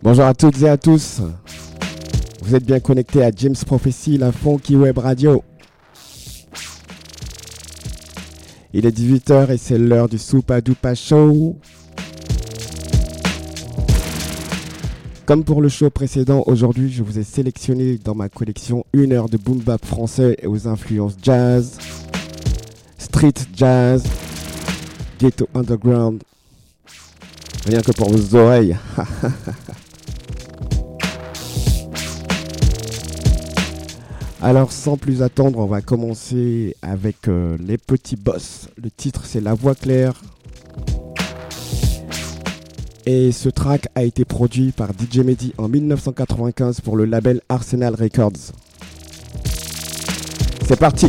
Bonjour à toutes et à tous. Vous êtes bien connectés à James Prophecy, la Funky Web Radio. Il est 18h et c'est l'heure du Soupa Dupa Show. Comme pour le show précédent, aujourd'hui je vous ai sélectionné dans ma collection une heure de boom bap français aux influences jazz, street jazz, ghetto underground. Rien que pour vos oreilles. Alors sans plus attendre, on va commencer avec euh, les petits boss. Le titre c'est La Voix claire. Et ce track a été produit par DJ Mehdi en 1995 pour le label Arsenal Records. C'est parti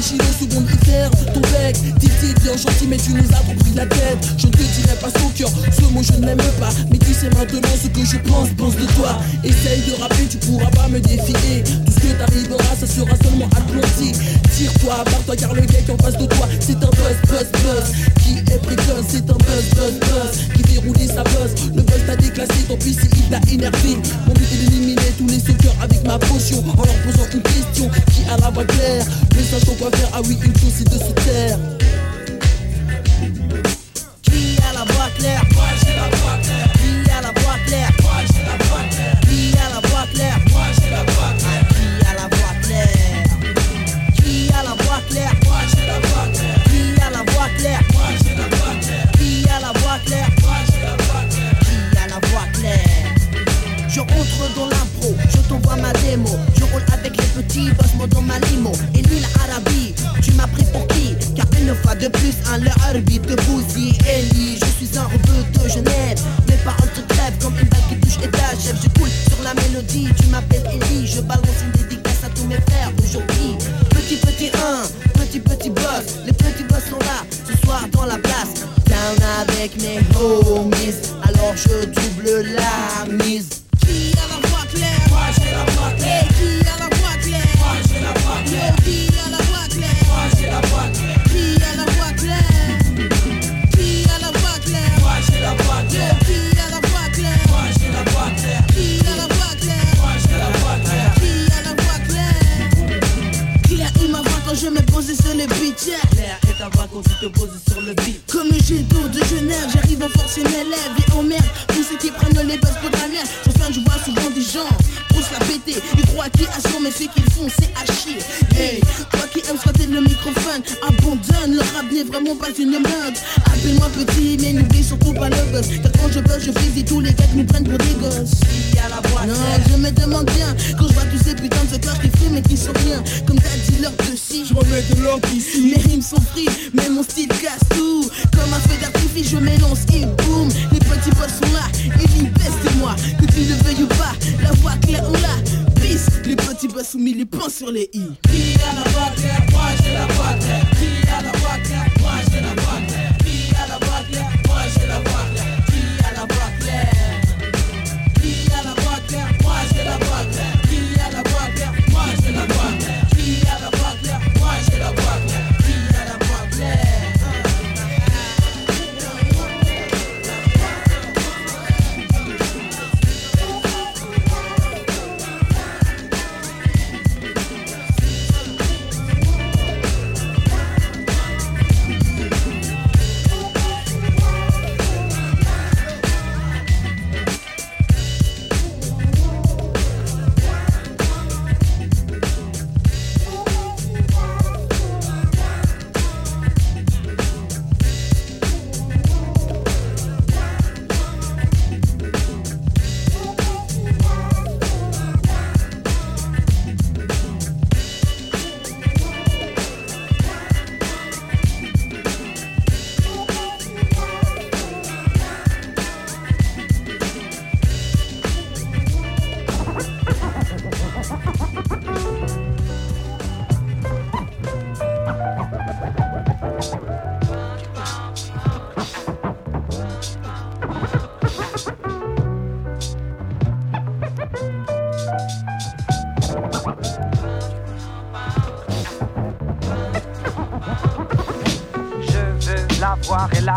tes sous mon Ton bec, t'étais bien gentil mais tu nous as trop pris la tête. Je ne te dirai pas son cœur, ce mot je ne l'aime pas. Mais tu sais maintenant ce que je pense, pense de toi. Essaye de rapper, tu pourras pas me défier. Tout ce que t'arriveras, ça sera seulement aplati Tire-toi, barre toi car le gars qui en face de toi C'est un buzz, buzz, buzz. Qui est précoce, c'est un buzz, buzz, buzz. Qui déroule sa buzz. Le buzz t'a déclassé, tant pis si il t'a énervé. Mon but est d'éliminer tous les suceurs avec ma potion En leur posant une question qui a la voix claire. Mais sachant quoi ah oui, une chose de se taire. Qui a la voix claire Moi j'ai la voix claire. Qui a la voix claire Moi j'ai la voix claire. Qui a la voix claire Moi j'ai la voix claire. Qui a la voix claire Qui a la voix claire Moi j'ai la voix claire. Qui a la voix claire Moi j'ai la voix claire. Qui a la voix claire Qui a la voix claire je rentre dans l'impro, je t'envoie ma démo. Je roule avec les petits, bosse-moi dans ma limo de plus, un leur arbitre de bousille Ellie Je suis un rebeu de Genève Mes paroles se crèvent comme une balle qui touche et t'achève. Je coule sur la mélodie, tu m'appelles Ellie. Je balance une dédicace à tous mes frères d'aujourd'hui. Petit petit 1, petit petit boss. Les petits boss sont là, ce soir dans la place. Down avec mes homies Alors je double la mise. Comme j'ai tour de Genève, j'arrive en force une élève et en merde. Tous ceux qui prennent les bases pour la merde. J'en fin, je vois souvent des gens, poussent la péter. Ils croient qu'ils assurent, mais ce qu'ils font, c'est à chier. Toi qui aimes le microphone, abandonne. Leur rap n'est vraiment pas une mode. Appelle-moi petit mais n'oublie surtout pas le gosse. Car quand je veux je visite tous les gars qui nous prennent pour des gosses. Non je me demande bien Quand je vois tous ces putains de corps qui fument et qui sont rien. Comme t'as dit leur de si. Je remets de l'ordre ici Mes rimes sont free mais mon style casse tout. Comme un feu d'artifice je m'élance et boum. Les petits poissons là ils baissent de moi. Que tu le veuilles ou pas La voix claire on l'a fils, les petits bas soumis les points sur les i. Qui a la patte, moi j'ai la patte. Qui a la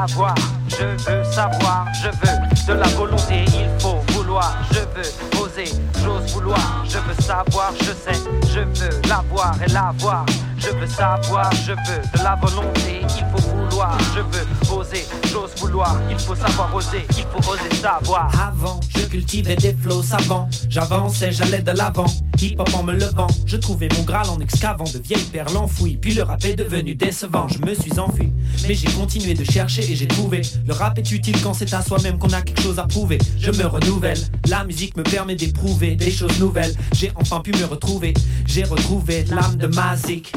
Je veux savoir, je veux de la volonté, il faut vouloir. Je veux oser, j'ose vouloir. Je veux savoir, je sais, je veux l'avoir et l'avoir. Je veux savoir, je veux de la volonté, il faut vouloir. Je veux oser, j'ose vouloir. Il faut savoir oser, il faut oser savoir. Avant, je cultivais des flots savants. J'avançais, j'allais de l'avant. Hip hop en me levant. Je trouvais mon graal en excavant de vieilles perles enfouies. Puis le rap est devenu décevant. Je me suis enfui. Mais j'ai continué de chercher et j'ai trouvé. Le rap est utile quand c'est à soi-même qu'on a quelque chose à prouver. Je me renouvelle. La musique me permet d'éprouver des choses nouvelles. J'ai enfin pu me retrouver. J'ai retrouvé l'âme de Mazik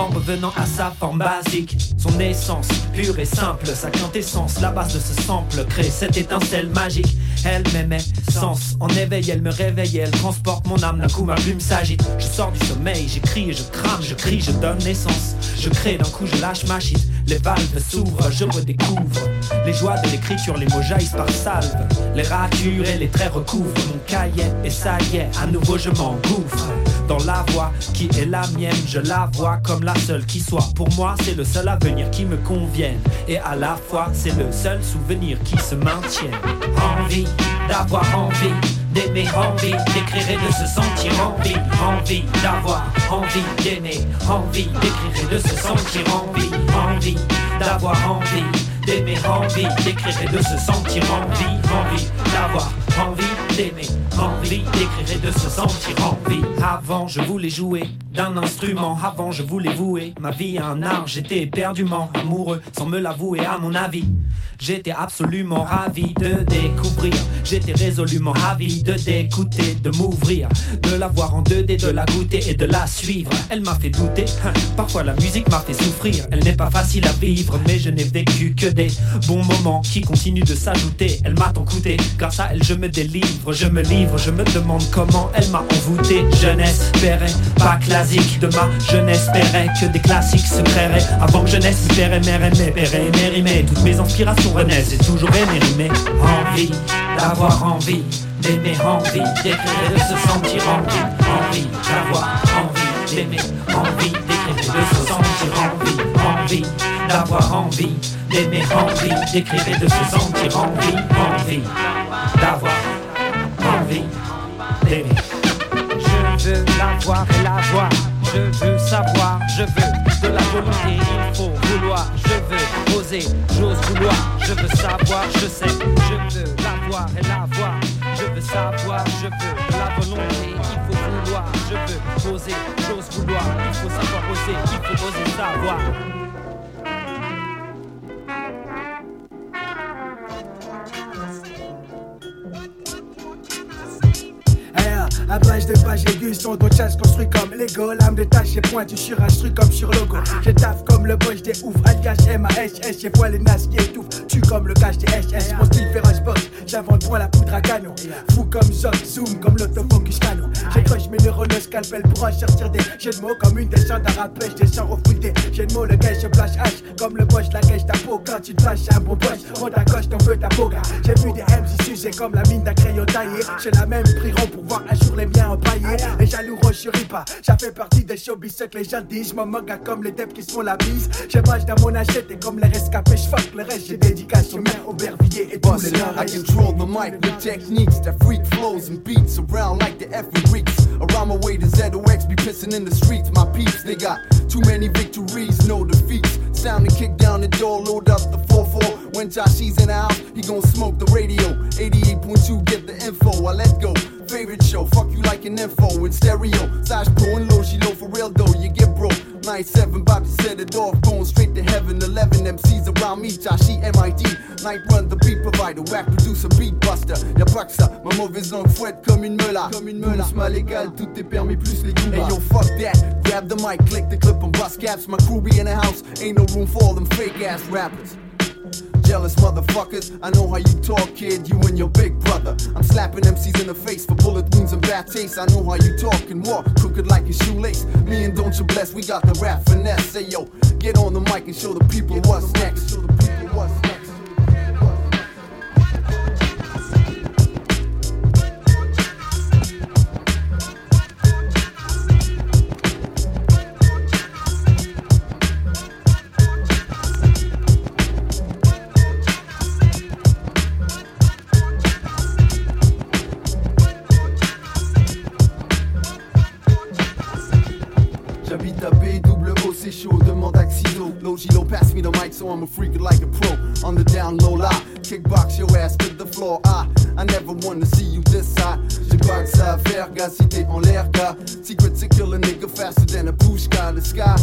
en revenant à sa forme basique. Son essence pure et simple, sa quintessence, la base de ce sample crée cette étincelle magique. Elle m'aimait, sens en éveil, elle me réveille, elle transporte mon âme, d'un coup ma plume s'agite. Je sors du sommeil, j'écris et je crame, je crie, je donne naissance. Je crée, d'un coup je lâche ma shit, les valves s'ouvrent, je redécouvre. Les joies de l'écriture, les mots jaillissent par salve. Les ratures et les traits recouvrent mon cahier, et ça y est, à nouveau je m'engouffre. Dans la voix qui est la mienne, je la vois comme la seule qui soit. Pour moi, c'est le seul avenir qui me convienne. Et à la fois, c'est le seul souvenir qui se maintient. Envie d'avoir envie d'aimer, envie d'écrire et de se sentir envie, envie d'avoir envie d'aimer, envie d'écrire et de se sentir envie, envie d'avoir envie d'aimer, envie d'écrire et de se sentir envie, envie d'avoir d'aimer, envie d'écrire et de se sentir envie. Avant, je voulais jouer d'un instrument, avant, je voulais vouer ma vie à un art. J'étais éperdument amoureux sans me l'avouer à mon avis. J'étais absolument ravi de découvrir. J'étais résolument ravi de d'écouter, de m'ouvrir, de la voir en 2D, de la goûter et de la suivre. Elle m'a fait douter, hein. parfois la musique m'a fait souffrir. Elle n'est pas facile à vivre, mais je n'ai vécu que des bons moments qui continuent de s'ajouter. Elle m'a tant coûté, grâce à elle je me délivre, je me livre, je me demande comment elle m'a envoûté. Je n'espérais pas classique de ma je n'espérais que des classiques se créeraient. Avant que je naisse. Mes père et toutes mes inspirations renaissent et toujours aimé Envie d'avoir envie d'aimer, envie d'écrire de se sentir envie, envie d'avoir envie d'aimer, envie d'écrire de se sentir envie, envie d'avoir envie d'aimer, envie d'écrire et de se sentir envie, envie d'avoir Je veux l'avoir et l'avoir, je veux savoir, je veux de la volonté, il faut vouloir, je veux oser, j'ose vouloir, je veux savoir, je sais, je veux l'avoir et l'avoir, je veux savoir, je veux de la volonté, il faut vouloir, je veux oser, j'ose vouloir, il faut savoir oser, il faut oser savoir. À page de page son d'autres chasses construit comme Lego. L'âme et pointu sur un truc comme sur logo. Je taffe comme le boss des ouf, alias M-A-H-S. J'ai les nasses qui étouffent. Tu comme le cache des SS. Mon style féroce boss, j'invente point la poudre à canon. Fou comme Zoom, zoom comme l'autofocus canon. J'écroche mes neurones scalpel pour en sortir des jeux de mots comme une descente à rappel. Je descends au fruit des de mots. Le gars, je flash H comme le boss, la gage ta peau. Quand tu te flashes un bon boss, on t'accroche, t'en veux ta boga. J'ai vu des MC sujets comme la mine d'un crayon taillé. J'ai la même prieront pour voir un jour les miens empaillés. Ah, les jaloux rechuris pas, ça fait partie des showbiz, que les gens disent. J'm'en moque comme les devs qui se font la bise. J'ai mange dans mon assiette et comme les rescapés, j'fuck le reste, j'ai dédicace aux mains, Aubervilliers et tous les. I control the mic with techniques that freak flows and beats around like the effing Greeks. Around my way to ZOX, be pissing in the streets. My peeps, they got too many victories, no defeats. Sound to kick down the door, load up the 4-4. When Joshy's in the house, he gon' smoke the radio. 88.2, get the info, I let go favorite show. Fuck you like an info in stereo. Sash pro and low, she low for real though. You get broke. Night 7, about to set it off. Going straight to heaven. 11 MCs around me. Joshi MID. Night run, the beat provider. Whack producer, beat buster. Y'a pas que ça. Ma mauvaise langue fouette comme une meula. Comme une meula. mal égal, tout est permis plus les Hey yo, fuck that. Grab the mic, click the clip and bust caps. My crew be in the house. Ain't no room for all them fake ass rappers jealous motherfuckers. I know how you talk, kid, you and your big brother. I'm slapping MCs in the face for bullet wounds and bad taste. I know how you talk and walk, crooked like a shoelace. Me and Don't You Bless, we got the rap finesse. Say yo, get on the mic and show the people what's next. So I'm a freak like a pro. On the down low lie, kickbox your ass to the floor. I, I never wanna see you this high. J'ai pas que faire, gars, si t'es en l'air, gars. Secret to kill a nigga faster than a push guy. The sky.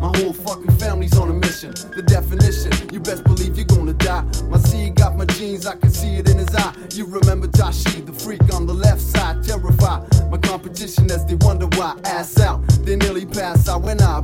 My whole fucking family's on a mission. The definition, you best believe you're gonna die. My seed got my genes, I can see it in his eye. You remember Tashi, the freak on the left side, terrified. My competition as they wonder why. Ass out,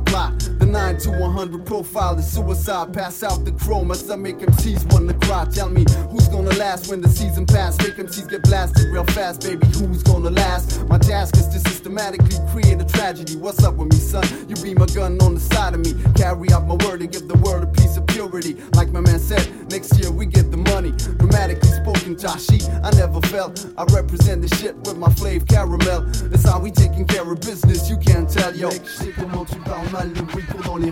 apply. The 9 to 100 profile is suicide. Pass out the chrome as I make MCs wanna cry. Tell me who's gonna last when the season pass. Make MCs get blasted real fast, baby. Who's gonna last? My task is to systematically create a tragedy. What's up with me, son? You be my gun on the side of me. Carry out my word and give the world a piece of Like my man said, next year we get the money. Dramatically spoken, Joshi, I never felt. I represent the shit with my flave caramel. That's how we taking care of business, you can't tell, yo. Mec, je sais comment tu parles mal, le bruit court dans les.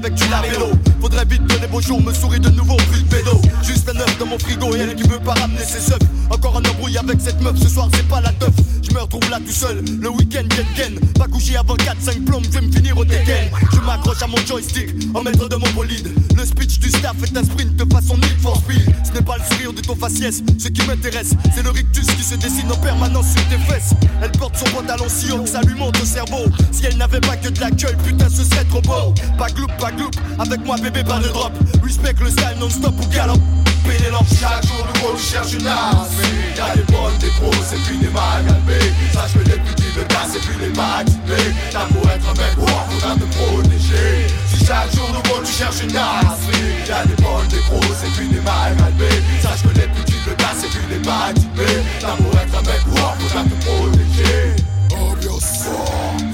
avec du lavello Faudrait vite que les beaux jours me sourient de nouveau, de pédo. Juste un œuf dans mon frigo et elle qui veut pas ramener ses œufs. Encore un embrouille avec cette meuf, ce soir c'est pas la teuf. Je me retrouve là tout seul, le week-end ken ken Pas couché avant 4-5 plombes, je vais me finir au tekken. Je m'accroche à mon joystick, en maître de mon bolide. Le speech du staff est un sprint de façon Need for Speed. Ce n'est pas le de ton faciès, ce qui m'intéresse C'est le rictus qui se dessine en permanence sur tes fesses. Elle porte son pantalon si haut que ça lui monte au cerveau. Si elle n'avait pas que de l'accueil, putain ce serait trop beau. Pas gloup, pas gloup, avec moi bébé pas de drop. Respect le style non-stop ou galop. Pénélope chaque jour nouveau tu cherches une arme Y'a des bonnes, des grosses et puis des calmés Sache que les petits le cassent et puis les mal typés T'as pour être un mec, faudra te protéger. Si chaque jour nouveau tu cherches une arme Y'a des bonnes, des grosses et puis des petits les mal typés T'as pour être un mec, wow, faudra te protéger Ambiance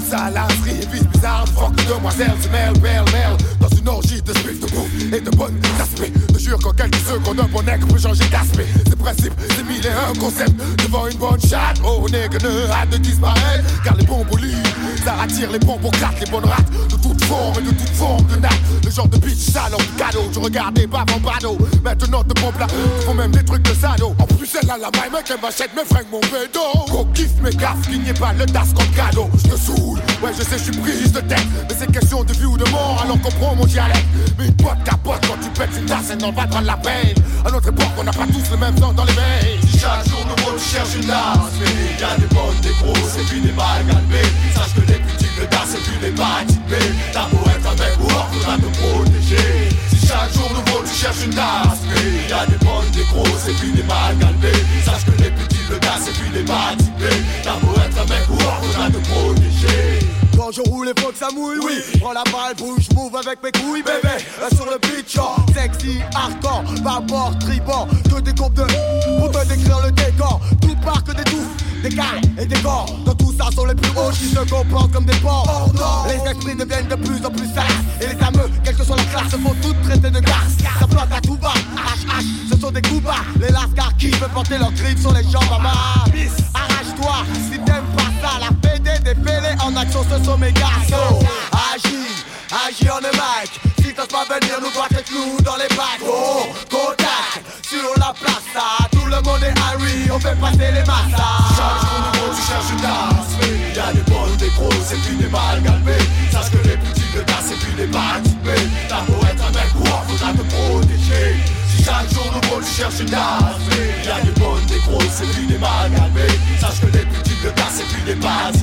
Salacerie et vice bizarre, fuck demoiselle, c'est mêle, mêle, mêle Dans une orgie de spiff de bouffe et de bonnes aspects. Je jure qu'en quelques secondes, un bon nègre peut changer d'aspect. C'est principe, c'est mille et un concept Devant une bonne chatte, oh nègre ne hâte de disparaître Car les bons bolides, ça attire les bons gratte Les bonnes rates, de toute forme et de toute forme de nappe. Le genre de bitch salon, cadeau, je regardais pas mon panneau. Maintenant te pompe là, font même des trucs de sado En plus elle a la maille, mec, elle m'achète mes fringues, mon bédo. Qu'on kiffe mes gaffes, qu'il n'y ait pas le das comme cadeau. Je te saoule, ouais je sais je suis prise de tête. Mais c'est question de vie ou de mort alors qu'on prend mon dialecte. Mais une pote capote quand tu pètes une tasse n'en va dans la peine À notre époque on n'a pas tous le même sang dans les veines. Si chaque jour nous tu cherches une tasse Mais il y a des bonnes, des grosses et puis des mal calmées. Sache que les petits le tasse et puis les typés T'as beau être un mec ou faudra te protéger. Si chaque jour nouveau tu cherches une tasse Mais il y a des bonnes, des grosses et puis des mal calmées. Sache que les petits le tasse et puis les typés T'as beau être un mec ou faudra te protéger Je roule, il faut que ça mouille, oui. Prends la balle, bouge, move avec mes couilles, bébé. Là sur le beach, oh. sexy, hardcore, bord, tribord. Que des courbes de pour te décrire le décor. Tout part que des touffes, des cales et des corps. Dans tout ça sont les plus hauts qui se comportent comme des porcs. Les esprits deviennent de plus en plus sages. Et les fameux, quelle que soit la classe, se font toutes traiter de garce. Ça flotte à tout bas, H, H, ce sont des coups bas. Les lascars qui veulent porter leurs griffes sur les jambes à. Arrache-toi, si t'aimes pas ça, la PD des fêlés en action, ce sont mes garçons. Agis, agis en mic. Si t'oses pas venir nous voir, avec nous dans les bacs. Oh, contact, sur la place, tout le monde est Harry, on fait passer les massas. Charge ton nouveau, tu cherches une tasse. Y a des bonnes, des grosses et puis des mal galbées. Sache que les petits de tasse et puis les mal typés. T'as beau être un mec roi, faudra te protéger. Chaque jour nouveau, tu cherches une tasse. Y a des bonnes, des grosses et puis des mal. Sache que les petits de tasse et puis des mal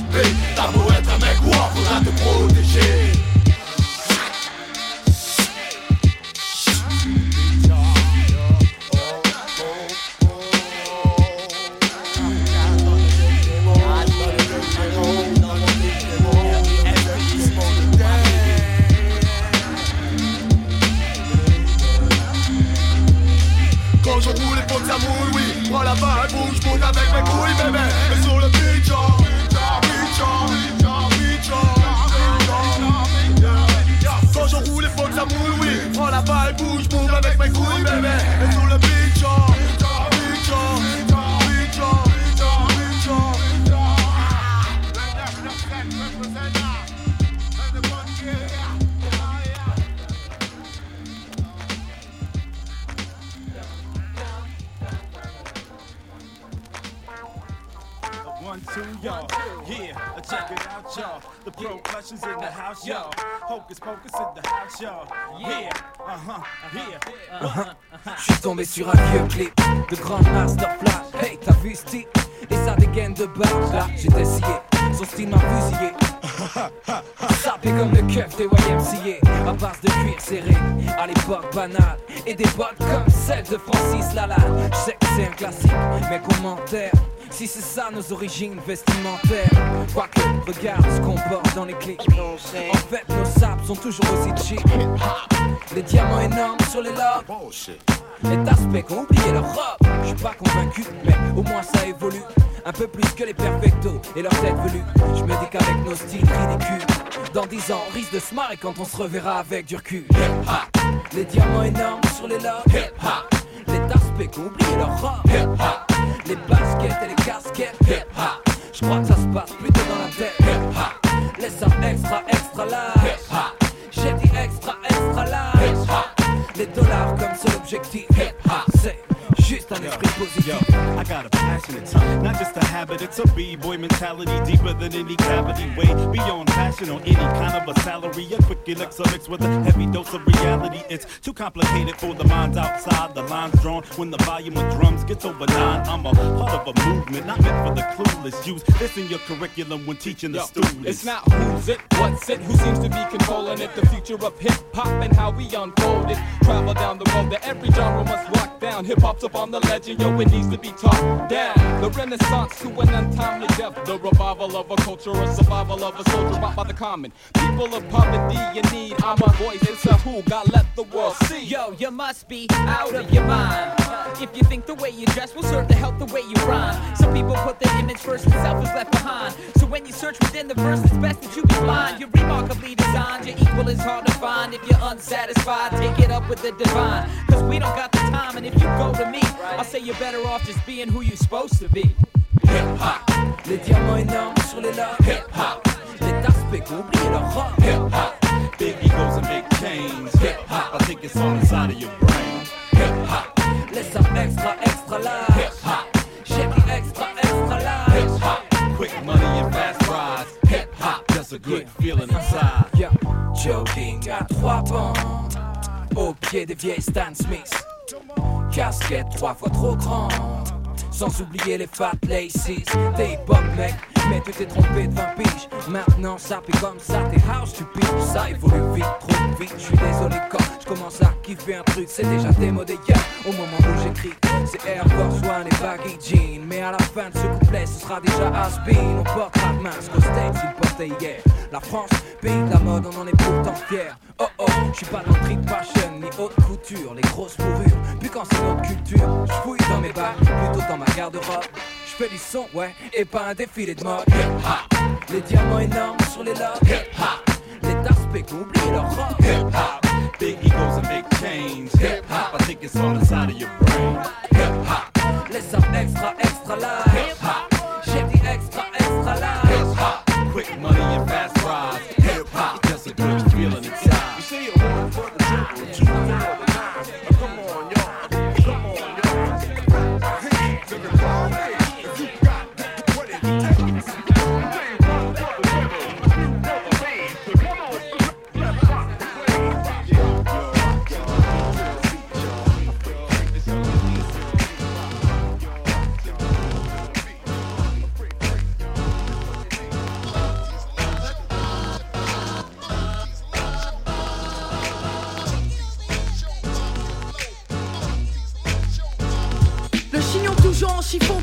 marrer quand on se reverra avec du recul. Hip-hop, les diamants énormes sur les lobes. Hip-hop, les aspects qui ont oublié leur robe. Hip-hop, les baskets et les casquettes. Hip-hop, je crois que ça se passe plutôt dans la tête. Hip-hop, les sommes extra, extra large. J'ai dit extra, extra large. Hip-hop, les dollars comme seul objectif. C'est juste un esprit positif. Passionate not just a habit, it's a b-boy mentality deeper than any cavity. Way beyond passion on any kind of a salary. A quick elixir mixed with a heavy dose of reality. It's too complicated for the minds outside. The lines drawn when the volume of drums gets over nine. I'm a part of a movement, not meant for the clueless. Use this in your curriculum when teaching the Yo, students. It's not who's it, what's it, who seems to be controlling it. The future of hip hop and how we unfold it. Travel down the road that every genre must walk down. Hip hop's up on the legend, yo, it needs to be taught down. The renaissance to an untimely death. The revival of a culture, a survival of a soldier bought by the common. People of poverty in need. I'm a voice, it's a who, God let the world see. Yo, you must be out of your mind. If you think the way you dress will serve to help the way you rhyme. Some people put their image first and self is left behind. So when you search within the verse, it's best that you be blind. You're remarkably designed, your equal is hard to find. If you're unsatisfied, take it up with the divine. Cause we don't got the time, and if you go to me, I'll say you're better off just being who you're supposed to be. Hip hop, les diamants énormes sur les lobes. Hip hop, les aspects qui ont oublié leur robe. Hip hop, Big egos and big chains. Hip hop, I think it's all inside of your brain. hip hop, les sommes extra, extra large. Hip hop, dit extra, extra large. Hip hop, Quick money and fast rides. hip hop, That's a good feeling inside. yeah. Jogging à trois bandes, au pied des vieilles Stan Smith. Casquette trois fois trop grande, sans oublier les fat laces. Des hip hop mecs Mais tu t'es trompé de 20 piges. Maintenant ça fait comme ça, t'es house, tu. Ça évolue vite, trop vite. Je suis désolé quand je commence à kiffer un truc. C'est déjà démodé hier au moment où j'écris. C'est Air Force One et baggy jeans. Mais à la fin de ce couplet, ce sera déjà has-been. On portera de masque au States, il portait hier. La France, pays de la mode, on en est pourtant fier. Oh oh, je suis pas dans street fashion ni haute couture, les grosses fourrures. Puis quand c'est notre culture, je fouille dans mes bacs, plutôt dans ma garde-robe. Je fais du son, ouais, et pas un défilé de mode. Les diamants énormes sur les lobes. Les taspes oublient leur robe. Big egos and big chains. Hip-hop, I think it's all inside of your brain. Hip-hop, les sommes extra, extra live. Hip-hop, j'ai dit extra, extra live. Quick money and fast rides. Hip-hop, just a good feeling.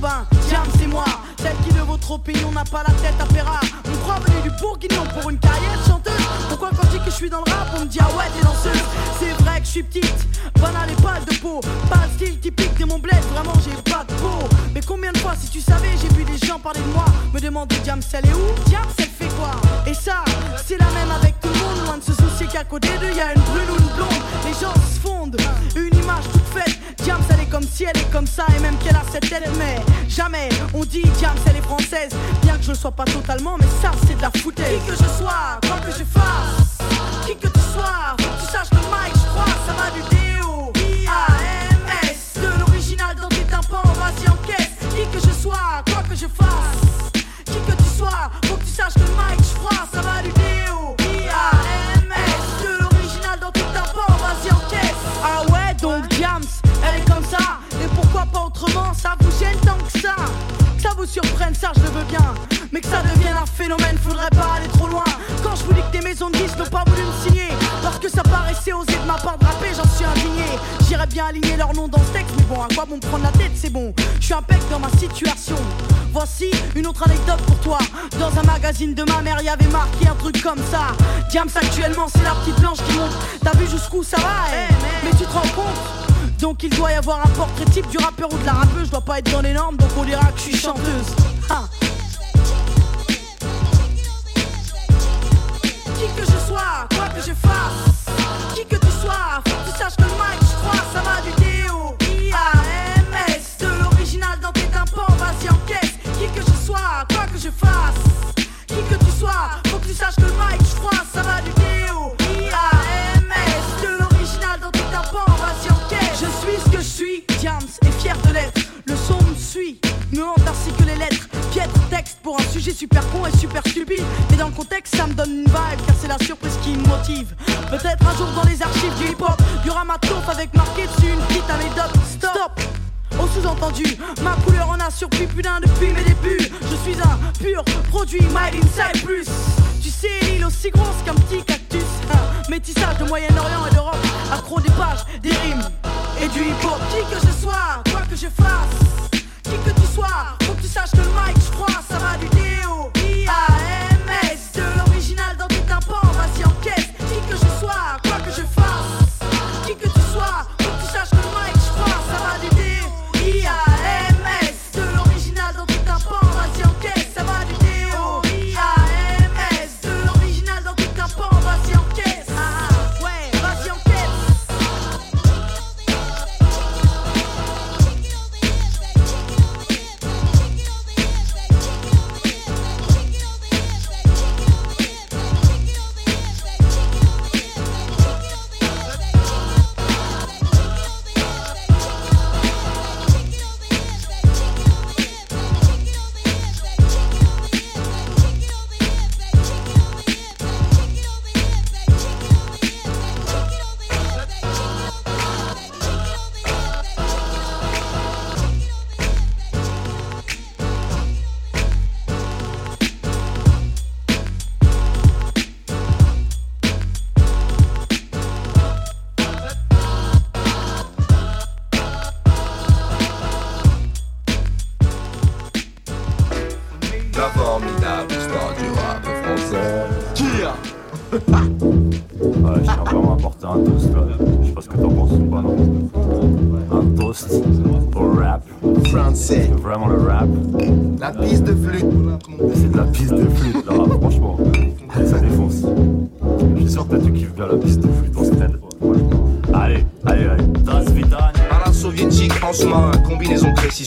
Jam c'est moi. Celle qui de votre opinion n'a pas la tête à Ferra. On croit venu du Bourguignon pour une carrière de chanteuse. Pourquoi quand je dis que je suis dans le rap, on me dit ah ouais t'es danseuse C'est vrai que je suis petite, banale et pas de peau. Pas le style typique de mon bled, vraiment j'ai pas de peau. Mais combien de fois, si tu savais, j'ai vu des gens parler de moi, me demander Jam elle est où? Jam elle fait quoi? Et ça, c'est la même avec tout le monde, loin de se soucier qu'à côté d'eux y a une brune ou une blonde. Les gens se fondent, une image toute faite. Jam elle est comme si elle est comme ça et même qu'elle a cette tête mais jamais. On dit Jam elle est française. Bien que je le sois pas totalement mais ça c'est de la foutaise. Qui que je sois quoi que je fasse. Qui que tu sois tu saches que le mic je crois ça va du déo I-A-M-S de l'original dans tes tympans vas-y encaisse. Qui que je sois quoi que je fasse. Qui que tu sois faut que tu saches que le mic vous surprenne ça je le veux bien. Mais que ça devienne un phénomène Faudrait pas aller trop loin. Quand je vous dis que des maisons de disques n'ont pas voulu me signer Parce que ça paraissait osé de ma part de rapper J'en suis indigné. J'irais bien aligner leur nom dans ce texte Mais bon à quoi bon me prendre la tête c'est bon. Je suis impec dans ma situation. Voici une autre anecdote pour toi. Dans un magazine de ma mère y avait marqué un truc comme ça. Diams actuellement c'est la petite blanche qui monte. T'as vu jusqu'où ça va eh? Mais tu te rends compte donc il doit y avoir un portrait type du rappeur ou de la rappeuse, je dois pas être dans les normes, donc on dira que je suis chanteuse. Ah. Qui que je sois, quoi que je fasse, qui que tu sois, que tu saches sujet super con et super stupide. Mais dans le contexte, ça me donne une vibe, car c'est la surprise qui me motive. Peut-être un jour dans les archives du hip-hop, y ma taupe avec marqué dessus une petite anecdote. Stop! Au sous-entendu, ma couleur en a surpris plus d'un depuis mes débuts. Je suis un pur produit made inside plus. Tu sais, l'île aussi grosse qu'un petit cactus. Métissage de Moyen-Orient et d'Europe. Accro des pages, des rimes et du hip-hop. Qui que je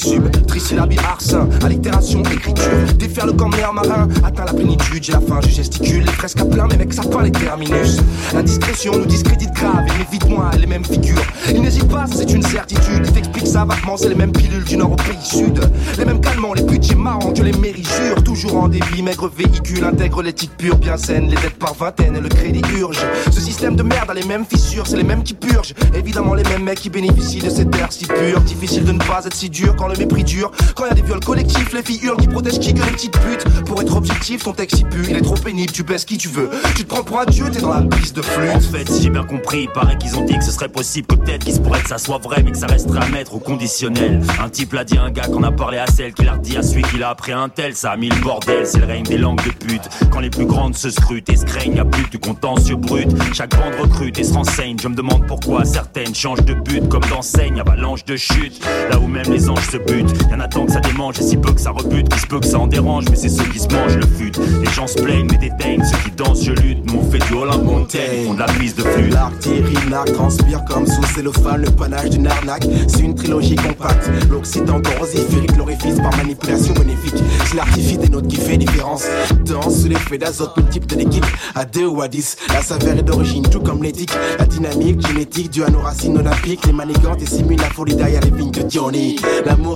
sub, trisyllabie arsin, allitération, écriture, défaire le camp en marin, atteint la plénitude, j'ai la fin, je gesticule, les fresques à plein, mais mec, ça peint les terminus. La discrétion nous discrédite grave, et m'évite-moi les mêmes figures. Il n'hésite pas, c'est une certitude, il t'explique ça vaguement, c'est les mêmes pilules du nord au pays sud. Les mêmes calmants, les budgets marrants que les mairies toujours en débit, maigre véhicule, intègre l'éthique pure, bien saine, les dettes par vingtaine, et le crédit urge. Ce système de merde a les mêmes fissures, c'est les mêmes qui purgent, évidemment les mêmes mecs qui bénéficient de cette terre si pure. Difficile de ne pas être si dur quand le Quand y a des viols collectifs, les filles hurlent qui protègent qui que les petites putes. Pour être objectif, ton texte il pue, il est trop pénible, tu baisses qui tu veux. Tu te prends pour un dieu, t'es dans la piste de flûte. En fait, si j'ai bien compris, il paraît qu'ils ont dit que ce serait possible, que peut-être qu'il se pourrait que ça soit vrai, mais que ça resterait à mettre au conditionnel. Un type l'a dit un gars qu'on a parlé à celle, qui l'a redit à celui qui l'a appris un tel, ça a mis le bordel, c'est le règne des langues de pute. Quand les plus grandes se scrutent et se craignent, y a plus du contentieux brut. Chaque bande recrute et se renseigne, je me demande pourquoi certaines changent de but comme d'enseigne, avalanche de chute. Là où même les anges se butent, y'en a tant que ça démange et si peu que ça rebute, qu'il se peut que ça en dérange, mais c'est ceux qui se mangent le fut. Les gens se plaignent mais dédaignent, ceux qui dansent je lutte, nous on fait du Olympe Montaigne, on de la prise de flûte. L'artillerie transpire comme sous cellophane le panache d'une arnaque. C'est une trilogie compacte. L'Occident rosiférique l'orifice par manipulation bénéfique. C'est l'artifice des notes qui fait différence. Danse sous l'effet d'azote multiple de l'équipe. À deux ou à 10, la saveur est d'origine, tout comme l'éthique. La dynamique génétique due à nos racines olympiques. Les manigantes et simulent la folie derrière les vignes de Diony.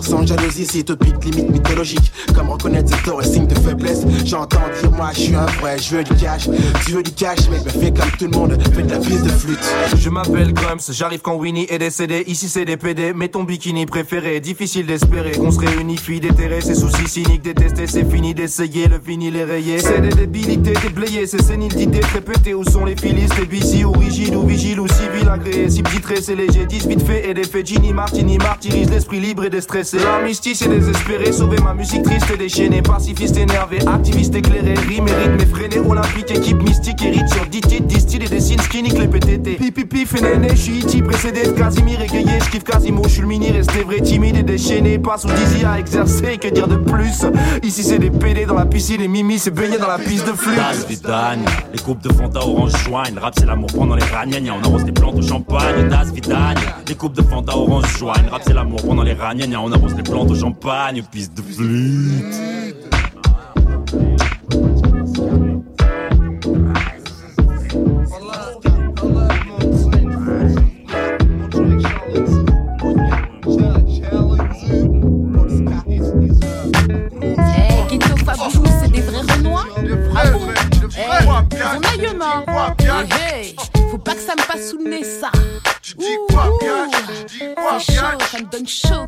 Sans jalousie, c'est utopique, limite mythologique. Comme reconnaître ses torts et signe de faiblesse. J'entends dire, moi je suis un vrai, je veux du cash. Tu veux du cash, mais fais comme tout le monde, fais de la piste de flûte. Je m'appelle Grumps, j'arrive quand Winnie est décédé. Ici c'est des PD, mets ton bikini préféré. Difficile d'espérer qu'on se réunifie, déterrer ses soucis cyniques, détester, c'est fini d'essayer. Le vinyle est rayé. C'est des débilités, déblayées, c'est sénilité, répétées. Où sont les filistes, les BC ou rigides ou vigiles ou civils agréés. Si titré, c'est léger, 10 vite fait et des faits. Ginny Martini martyrise l'esprit libre et déstressé. L'armistice est désespéré, sauver ma musique triste et déchaînée. Pacifiste énervé, activiste éclairé, rime et rythme effréné. Olympique, équipe mystique, hérite sur 10 titres, 10 styles et des signes skinny les PTT. Pipi pif et je suis iti précédé de Casimir égayé, je kiffe Casimo, je suis le mini, resté vrai, timide et déchaîné. Pas sous dizzy à exercer, que dire de plus? Ici c'est des PD dans la piscine, les mimi c'est baigné dans la piste de Vidane, les coupes de Fanta orange joint, le rap c'est l'amour pendant les ragnagnas, on arrose les plantes au champagne. Das Vidane, les coupes de Fanta orange joint, le rap c'est l'amour pendant les ragnagnas, on arrose les plantes au champagne, piste de flûte. Hey, faut pas que ça me passe sous le nez, ça. Ouh, C'est chaud, ça me donne chaud,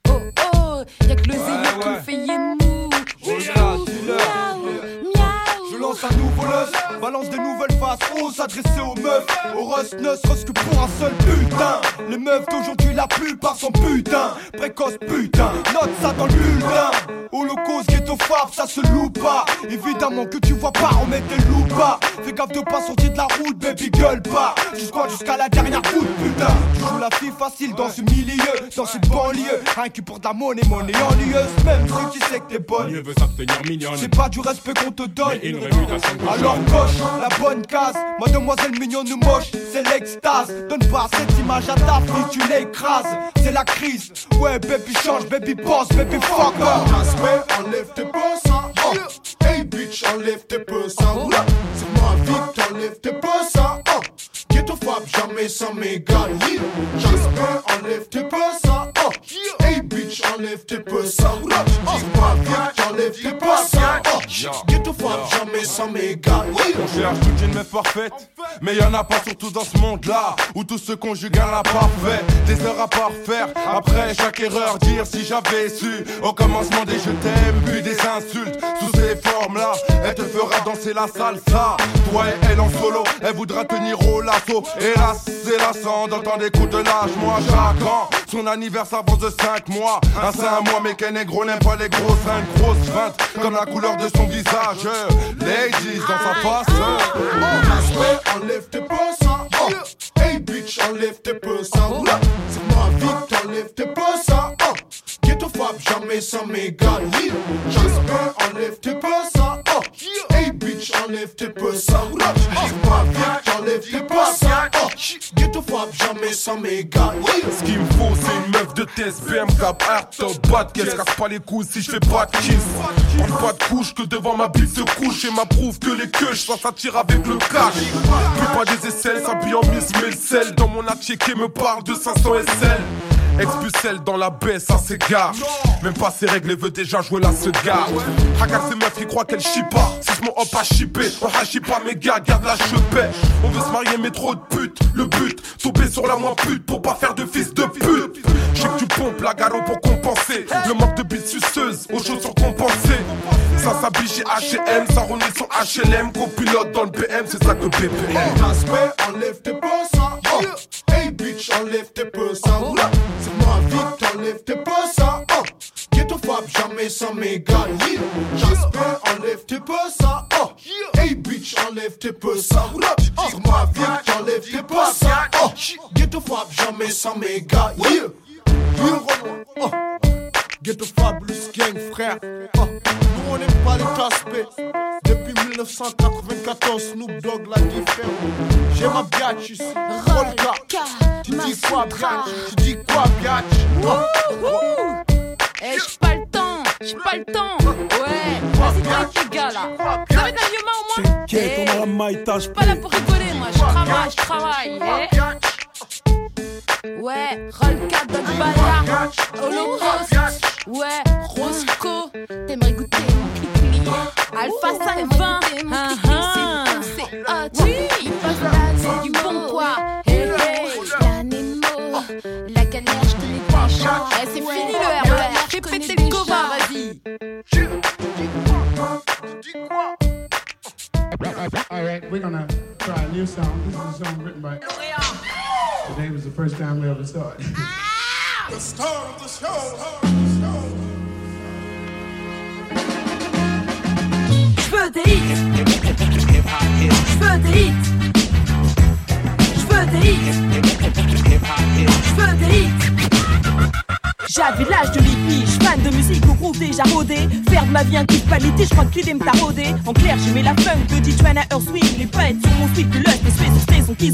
des ose s'adresser aux meufs. Au rust ne serait-ce que pour un seul putain. Les meufs d'aujourd'hui, la plupart sont putain, précoce putain. Note ça dans le bulletin. Holocauste, ghetto fab, ça se loue pas. Évidemment que tu vois pas, on met tes loups pas. Fais gaffe de pas sortir de la route, baby, gueule pas. Jusqu'à jusqu'à la dernière coup de putain. Tu joues la fille facile dans ce milieu, dans cette banlieue. Rien que pour de la monnaie, monnaie ennuyeuse. Même ceux qui sait que t'es bonne. Mieux veut s'abstenir mignonne. C'est pas du respect qu'on te donne. Mais une réputation de Alors coche la bonne mademoiselle mignonne ou moche, c'est l'extase. Donne pas cette image à ta fille, tu l'écrases. C'est la crise. Ouais, baby change, baby boss, baby fuck up. Jasper, enlève tes ça. Oh. Hey bitch, enlève tes ça. Oula. C'est ma vie t'enlèves tes ça. Oh. Ghetto fab, jamais sans m'égal. Oui. Jasper, enlève tes ça. Oh. Hey bitch, enlève tes. Oula. C'est ma vie t'enlèves tes ça. Oh. Ghetto fab, jamais sans m'égal. Oui. On cherche toute une meuf parfaite, mais y en a pas surtout dans ce monde-là où tout se conjugue à l'imparfait. Des heures à parfaire, après chaque erreur, dire si j'avais su. Au commencement des je t'aime, puis des insultes sous ces formes-là. Elle te fera danser la salsa. toi et elle en solo. Elle voudra tenir au lasso. Hélas, c'est lassant d'entendre des coups de lâche. Moi, chaque an, son anniversaire avance de 5 mois. Un 5 mois, mais qu'un négro n'aime pas les grosses seins. Grosse feinte, comme la couleur de son visage. Ladies dans sa face. Oh, enlève tes ça. Oh. Hey bitch, enlève tes ça. C'est ma vie, t'enlève tes ça. Oh. Ghetto Fab, jamais sans méga. J'espère, enlève tes ça. Oh. Hey bitch, enlève tes ça. C'est ma vie, t'enlève tes ça. Oh. Ghetto Fab, jamais sans méga. Ce qu'il me faut, c'est une meuf de TSBM cap art top bad Qu'elle casse pas les couilles si je fais pas de kiss Prends pas de couche que devant ma bite se couche Et m'approuve que les queues ça s'attire avec le cash Plus pas des aisselles, s'habille en Miss Melcel Dans mon checké me parle de 500 SL Expulsel dans la baie, ça s'égare. Même pas ses règles, veut déjà jouer la segarde. Regarde ces meufs qui croient qu'elle chie pas. Si je m'en hop à chipper, on hachit pas mes gars, garde la chepée. On veut se marier, mais trop de putes. Le but, tomber sur la moins pute pour pas faire de fils de pute. Je que tu pompes la garo pour compenser. Le manque de bite suceuse, aux chaussures compensées. Ça s'habille chez H&M, ça renaît son HLM. Copilote dans le BM, c'est ça que BPM. enlève sans. J'espère, enlève tes ça. Oh. Hey bitch, enlève tes ça. C'est ma vie, t'enlèves tes ça. Oh. Ghetto Fab, jamais sans méga. Yeah. Yeah, oh. Ghetto Fabulous Gang, frère. Oh. Nous on n'aime pas les taspés. Depuis 1994, Snoop Dogg l'a dit J'ai ma biatch ici. Rolka. Tu dis quoi, biatch? Tu dis quoi, biatch? Oh. J'ai pas le temps. Ouais, vas-y, tranquille, les gars là. Vous avez de au moins T'inquiète, on a la maille Je suis pas là pour rigoler, moi. Je travaille, je travaille. Eh. Ouais, Dog Bala, Holocaust. Ouais, Roscoe. T'aimerais goûter mon clic Alpha 520. Péter le copain, vas-y. Alright, we're gonna try a new song. This is a song written by. Today was the first time we ever saw it. Ah! the star of the show. veux des hits. Je veux hits. Je veux des hits. Je veux des hits. J'avais l'âge de l'hippie, fan de musique au groupe déjà rodé. Faire ma vie un kiff qualité, je crois que l'idée me t'a rodé. En clair, j'aimais la funk de D-Train à Earth Swing. Les poètes sur mon sweep, le lust, les space, son qui.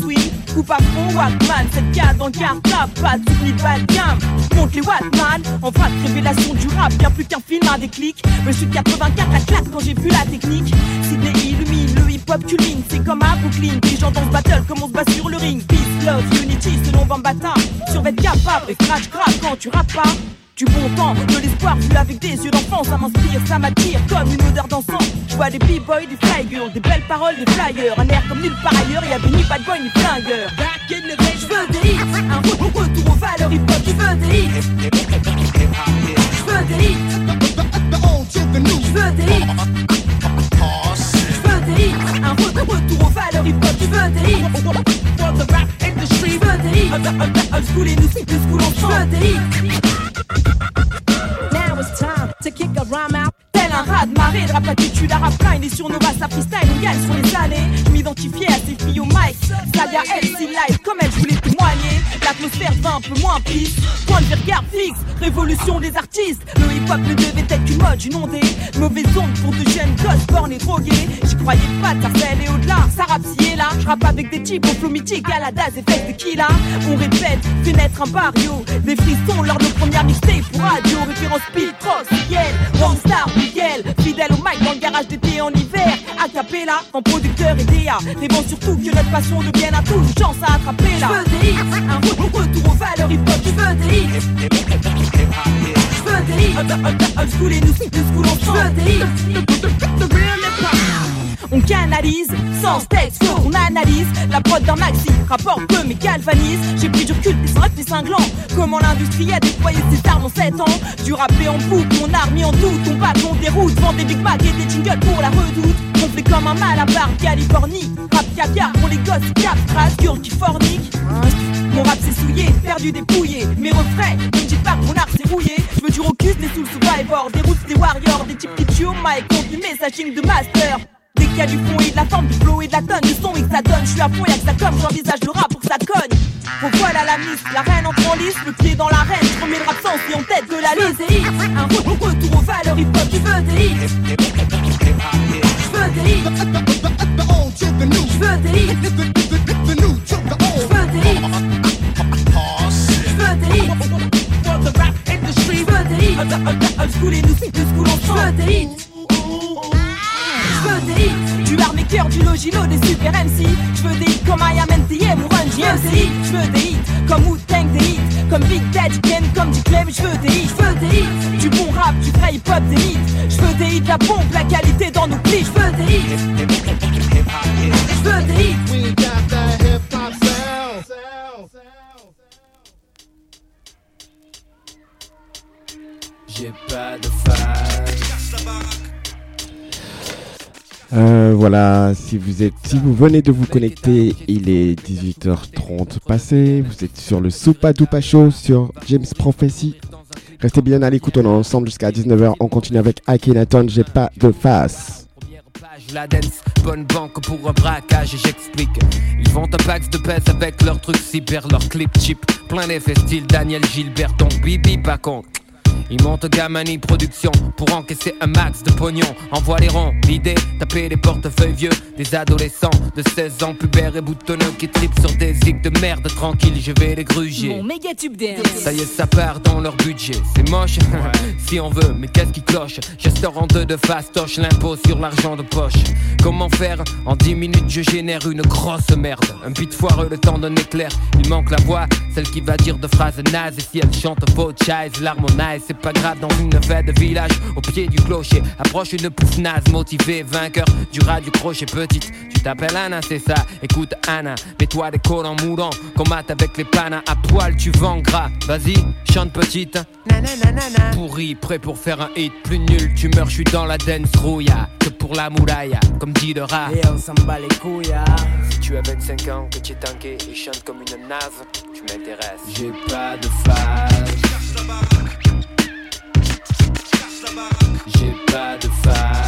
Coupe à fond, cette carte dans le cartable, pas de ni pas de gamme. Monte les Walkman, en vrac, révélation du rap, bien plus qu'un film, un déclic. Me suis 84 à claque quand j'ai vu la technique. Hip-hop culmine, c'est comme à Brooklyn. Les gens dans ce battle, comme on se bat sur le ring. Peace, love, unity, selon Bambata. Sur être capable et scratch grave quand tu rappes pas. Du bon temps, de l'espoir vu avec des yeux d'enfant, ça m'inspire, ça m'attire comme une odeur d'encens. Je vois des b-boys, des fly girls, des belles paroles, des flyers, un air comme nulle part ailleurs, y avait ni bad boy ni flingueur. Back in the je veux des hits, un retour aux valeurs hip-hop, je veux des hits. Je veux des hits. Je veux des hits. Un retour aux valeurs hip-hop, je veux des hits. For the rap industry, veux des hits. Old school et nous, ensemble, je veux des hits. Now it's time to kick a rhyme out. Un rat de marée, de rap attitude, à rap line et sur nos bases, à freestyle, on gagne sur les années. Je m'identifiais à ces filles au mic, elle, si live, comme elle, je voulais témoigner. L'atmosphère va un peu moins pisse, point de regard fixe, révolution des artistes. Le hip-hop ne devait être qu'une mode inondée. Mauvaise onde pour de jeunes gosses born et drogués. J'y croyais pas, Tarcel et au-delà, ça rappe si et là. Je rappe avec des types au flow mythique, à la et de Killa. On répète, fait naître un barrio, des frissons lors de nos premières mixtapes pour radio, référence Pete, Cross, Miguel, Rockstar, Miguel, fidèle au mic dans le garage d'été en hiver, a capella, en producteur et DA, rêvant surtout que notre passion devienne un tout, chance à attraper là. Je veux des hits, un retour aux valeurs hip-hop, je veux des hits. Je veux des hits, old school et nous, nous school ensemble. Je veux des hits, the real hip-hop. On canalise, sans texte, faut qu'on analyse la prod d'un maxi, rapport peu mais galvanise. J'ai pris du recul, des cinq, des cinglants. Comment l'industrie a déployé ses armes en 7 ans? Du rappé en boucle, mon armée en doute, on bat, on déroute, vend des Big Mac et des jingles pour la redoute. On comme un mal à part Californie, rap caviar pour les gosses, cap, rassure qui fornique. Mon rap s'est souillé, perdu dépouillé. Mes refrains, ne dites pas que mon art s'est rouillé. Je veux du rocus, des soul survivors, des roots, des warriors, des types qui tuent au mic, contre du messaging de master. Y a du fond et de la forme, du flow et de la tonne, du son et que ça donne, je suis à fond, y'a que ça comme, j'envisage le rap pour que ça cogne. Faut voilà la mise, la reine entre en lice, le pied dans l'arène, je remets le rap sans et en tête de la liste. des hits, un re- retour aux valeurs hip hop, tu veux des hits. Je veux des hits. Je veux des hits. Je veux des hits. Je veux des hits. For the rap industry. Je veux des hits. Old school et nous, nous school ensemble. Je veux des hits. Je veux des hits. Du armaker, du logilo, des super MC. Je veux des hits comme I am NTM ou Run DMC. Je veux des hits comme Wu-Tang, des hits comme Big Daddy Ken, comme du Clem. Je veux des hits. Je veux des hits. Du bon rap, du vrai hip hop, des hits. Je veux des hits, la pompe, la qualité dans nos plis. Je veux des hits. Je veux des hits. We got that hip hop J'ai pas de phase. Euh, voilà, si vous êtes, si vous venez de vous connecter, il est 18h30 passé. Vous êtes sur le Soupa Dupa Show sur James Prophecy. Restez bien à l'écoute, on est ensemble jusqu'à 19h. On continue avec Akhenaton, j'ai pas de face. La dance, bonne banque pour un braquage et j'explique. Ils vont un pax de pèse avec leurs trucs cyber, leurs clips cheap. Plein d'effets style Daniel Gilbert, donc bibi pas con. Ils montent Gamani Production pour encaisser un max de pognon. Envoie les ronds, l'idée, taper les portefeuilles vieux. Des adolescents de 16 ans, pubères et boutonneux qui tripent sur des zigs de merde. Tranquille, je vais les gruger. Mon méga tube dance. Ça y est, ça part dans leur budget. C'est moche, si on veut, mais qu'est-ce qui cloche? Gesteur en deux de fastoche, l'impôt sur l'argent de poche. Comment faire? En 10 minutes, je génère une grosse merde. Un beat foireux, le temps d'un éclair. Il manque la voix, celle qui va dire de phrases nazes. Et si elle chante faux chise, l'harmonise, c'est pas grave dans une fête de village. Au pied du clocher, approche une pouffe naze, motivée, vainqueur du rat du crochet petite. Tu t'appelles Anna, c'est ça. Écoute Anna, mets-toi des collants moulants. Combatte avec les panas à poil, tu vends gras. Vas-y, chante petite. Pourri, prêt pour faire un hit. Plus nul, tu meurs, je suis dans la dance rouilla. Que pour la moulaya, comme dit le rat. Et on s'en bat les couilles. Si tu as 25 ans, que tu es tanké et chante comme une nave, tu m'intéresses. J'ai pas de phase. J'ai pas de phase.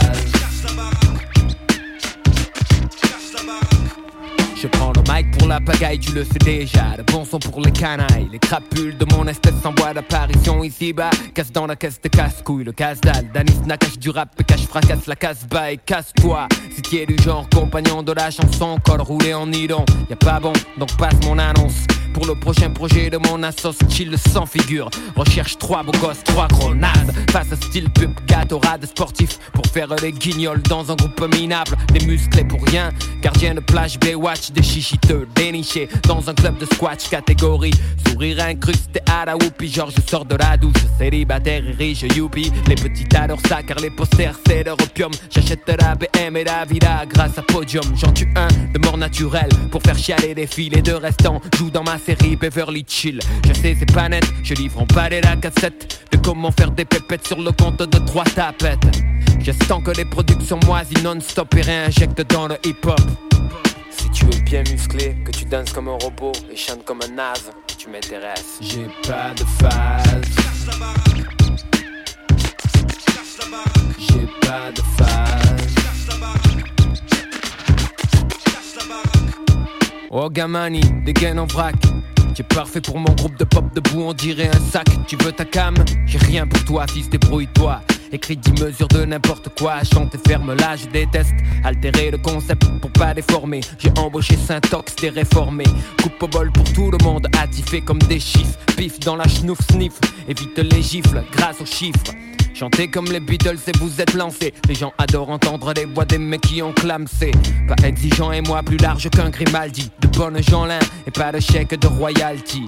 Je prends le mic pour la pagaille, tu le sais déjà. Le bon son pour les canailles. Les crapules de mon espèce sans bois d'apparition ici-bas. Casse dans la caisse de casse-couille, le casse-dalle. Danis Nakash du rap, cache fracasse la casse-bas et casse-toi. Si tu es du genre compagnon de la chanson, col roulé en nylon. Y'a pas bon, donc passe mon annonce. Pour le prochain projet de mon assos, chill sans figure. Recherche trois beaux gosses, trois gros nazes. Face à style pub, gatorade sportif. Pour faire les guignols dans un groupe minable. Des musclés pour rien. Gardien de plage, Baywatch, des chichiteux dénichés. Dans un club de squash catégorie. Sourire incrusté à la whoopie. Genre je sors de la douche, célibataire et riche, youpi. Les petits adorent ça car les posters c'est leur opium. J'achète la BM et la Villa grâce à Podium. J'en tue un de mort naturelle pour faire chialer les filles. Les deux restants jouent dans ma série Beverly Chill. Je sais, c'est pas net, je livre en balai la cassette de comment faire des pépettes sur le compte de trois tapettes. Je sens que les productions moisies non-stop et réinjectent dans le hip-hop. Si tu es bien musclé, que tu danses comme un robot et chantes comme un naze, tu m'intéresses. J'ai pas de phase. J'ai pas de phase. Oh Gamani, des gaines en vrac. Tu es parfait pour mon groupe de pop debout, on dirait un sac. Tu veux ta cam? J'ai rien pour toi, fils, débrouille-toi. Écrit 10 mesures de n'importe quoi, chante ferme là, je déteste altérer le concept pour pas déformer. J'ai embauché Saint-Ox, des réformés. Coupe au bol pour tout le monde, attifé comme des chiffres. Pif dans la schnouf sniff, évite les gifles grâce aux chiffres. Chantez comme les Beatles et vous êtes lancés. Les gens adorent entendre les voix des mecs qui ont clamsé. Pas exigeant et moi plus large qu'un Grimaldi. De bonnes gens là et pas de chèque de royalty.